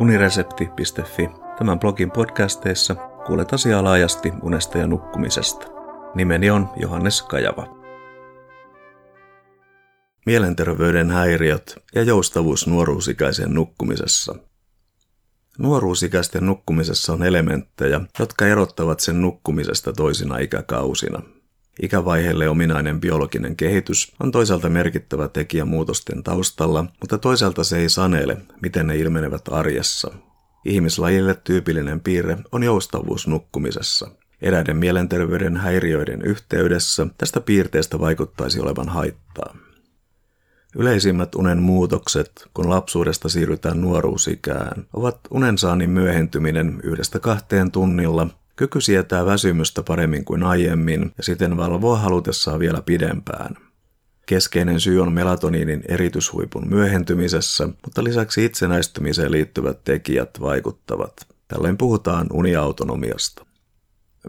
uniresepti.fi. Tämän blogin podcasteissa kuulet asiaa laajasti unesta ja nukkumisesta. Nimeni on Johannes Kajava. Mielenterveyden häiriöt ja joustavuus nuoruusikäisen nukkumisessa. Nuoruusikäisten nukkumisessa on elementtejä, jotka erottavat sen nukkumisesta toisina ikäkausina – Ikävaiheelle ominainen biologinen kehitys on toisaalta merkittävä tekijä muutosten taustalla, mutta toisaalta se ei sanele, miten ne ilmenevät arjessa. Ihmislajille tyypillinen piirre on joustavuus nukkumisessa. Eräiden mielenterveyden häiriöiden yhteydessä tästä piirteestä vaikuttaisi olevan haittaa. Yleisimmät unen muutokset, kun lapsuudesta siirrytään nuoruusikään, ovat unensaannin myöhentyminen yhdestä kahteen tunnilla Kyky sietää väsymystä paremmin kuin aiemmin ja siten valvoa halutessaan vielä pidempään. Keskeinen syy on melatoniinin erityshuipun myöhentymisessä, mutta lisäksi itsenäistymiseen liittyvät tekijät vaikuttavat. Tällöin puhutaan uniautonomiasta.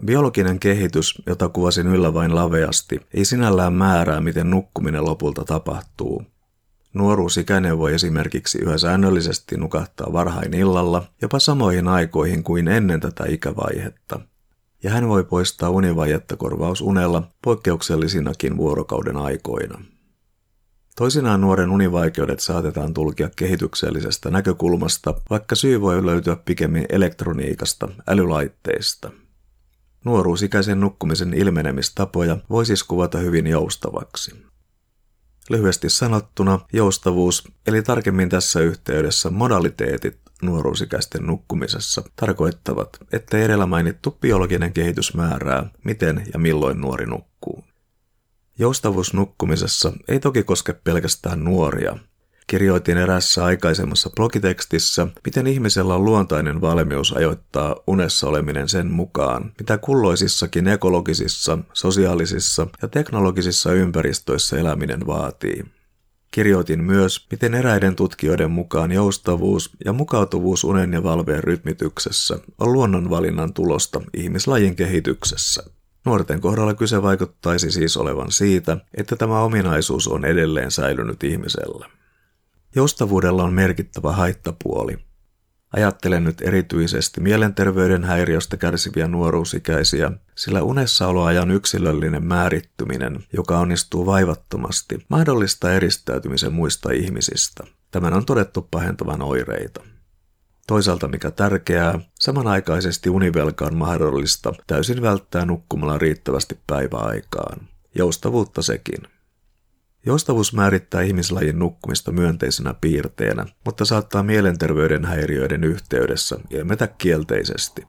Biologinen kehitys, jota kuvasin yllä vain laveasti, ei sinällään määrää, miten nukkuminen lopulta tapahtuu. Nuoruusikäinen voi esimerkiksi yhä säännöllisesti nukahtaa varhain illalla, jopa samoihin aikoihin kuin ennen tätä ikävaihetta. Ja hän voi poistaa univajetta korvausunella poikkeuksellisinakin vuorokauden aikoina. Toisinaan nuoren univaikeudet saatetaan tulkia kehityksellisestä näkökulmasta, vaikka syy voi löytyä pikemmin elektroniikasta, älylaitteista. Nuoruusikäisen nukkumisen ilmenemistapoja voi siis kuvata hyvin joustavaksi. Lyhyesti sanottuna joustavuus, eli tarkemmin tässä yhteydessä modaliteetit nuoruusikäisten nukkumisessa tarkoittavat, että edellä mainittu biologinen kehitys määrää, miten ja milloin nuori nukkuu. Joustavuus nukkumisessa ei toki koske pelkästään nuoria, Kirjoitin erässä aikaisemmassa blogitekstissä, miten ihmisellä on luontainen valmius ajoittaa unessa oleminen sen mukaan, mitä kulloisissakin ekologisissa, sosiaalisissa ja teknologisissa ympäristöissä eläminen vaatii. Kirjoitin myös, miten eräiden tutkijoiden mukaan joustavuus ja mukautuvuus unen ja valveen rytmityksessä on luonnonvalinnan tulosta ihmislajin kehityksessä. Nuorten kohdalla kyse vaikuttaisi siis olevan siitä, että tämä ominaisuus on edelleen säilynyt ihmisellä. Joustavuudella on merkittävä haittapuoli. Ajattelen nyt erityisesti mielenterveyden häiriöstä kärsiviä nuoruusikäisiä, sillä unessaoloajan yksilöllinen määrittyminen, joka onnistuu vaivattomasti, mahdollistaa eristäytymisen muista ihmisistä. Tämän on todettu pahentavan oireita. Toisaalta mikä tärkeää, samanaikaisesti univelka on mahdollista täysin välttää nukkumalla riittävästi päiväaikaan. Joustavuutta sekin. Joustavuus määrittää ihmislajin nukkumista myönteisenä piirteenä, mutta saattaa mielenterveyden häiriöiden yhteydessä ilmetä kielteisesti.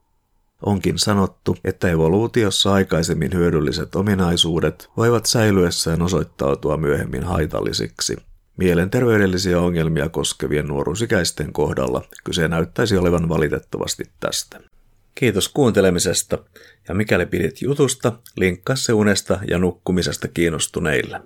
Onkin sanottu, että evoluutiossa aikaisemmin hyödylliset ominaisuudet voivat säilyessään osoittautua myöhemmin haitallisiksi. Mielenterveydellisiä ongelmia koskevien nuoruusikäisten kohdalla kyse näyttäisi olevan valitettavasti tästä. Kiitos kuuntelemisesta, ja mikäli pidit jutusta, linkkaa se unesta ja nukkumisesta kiinnostuneille.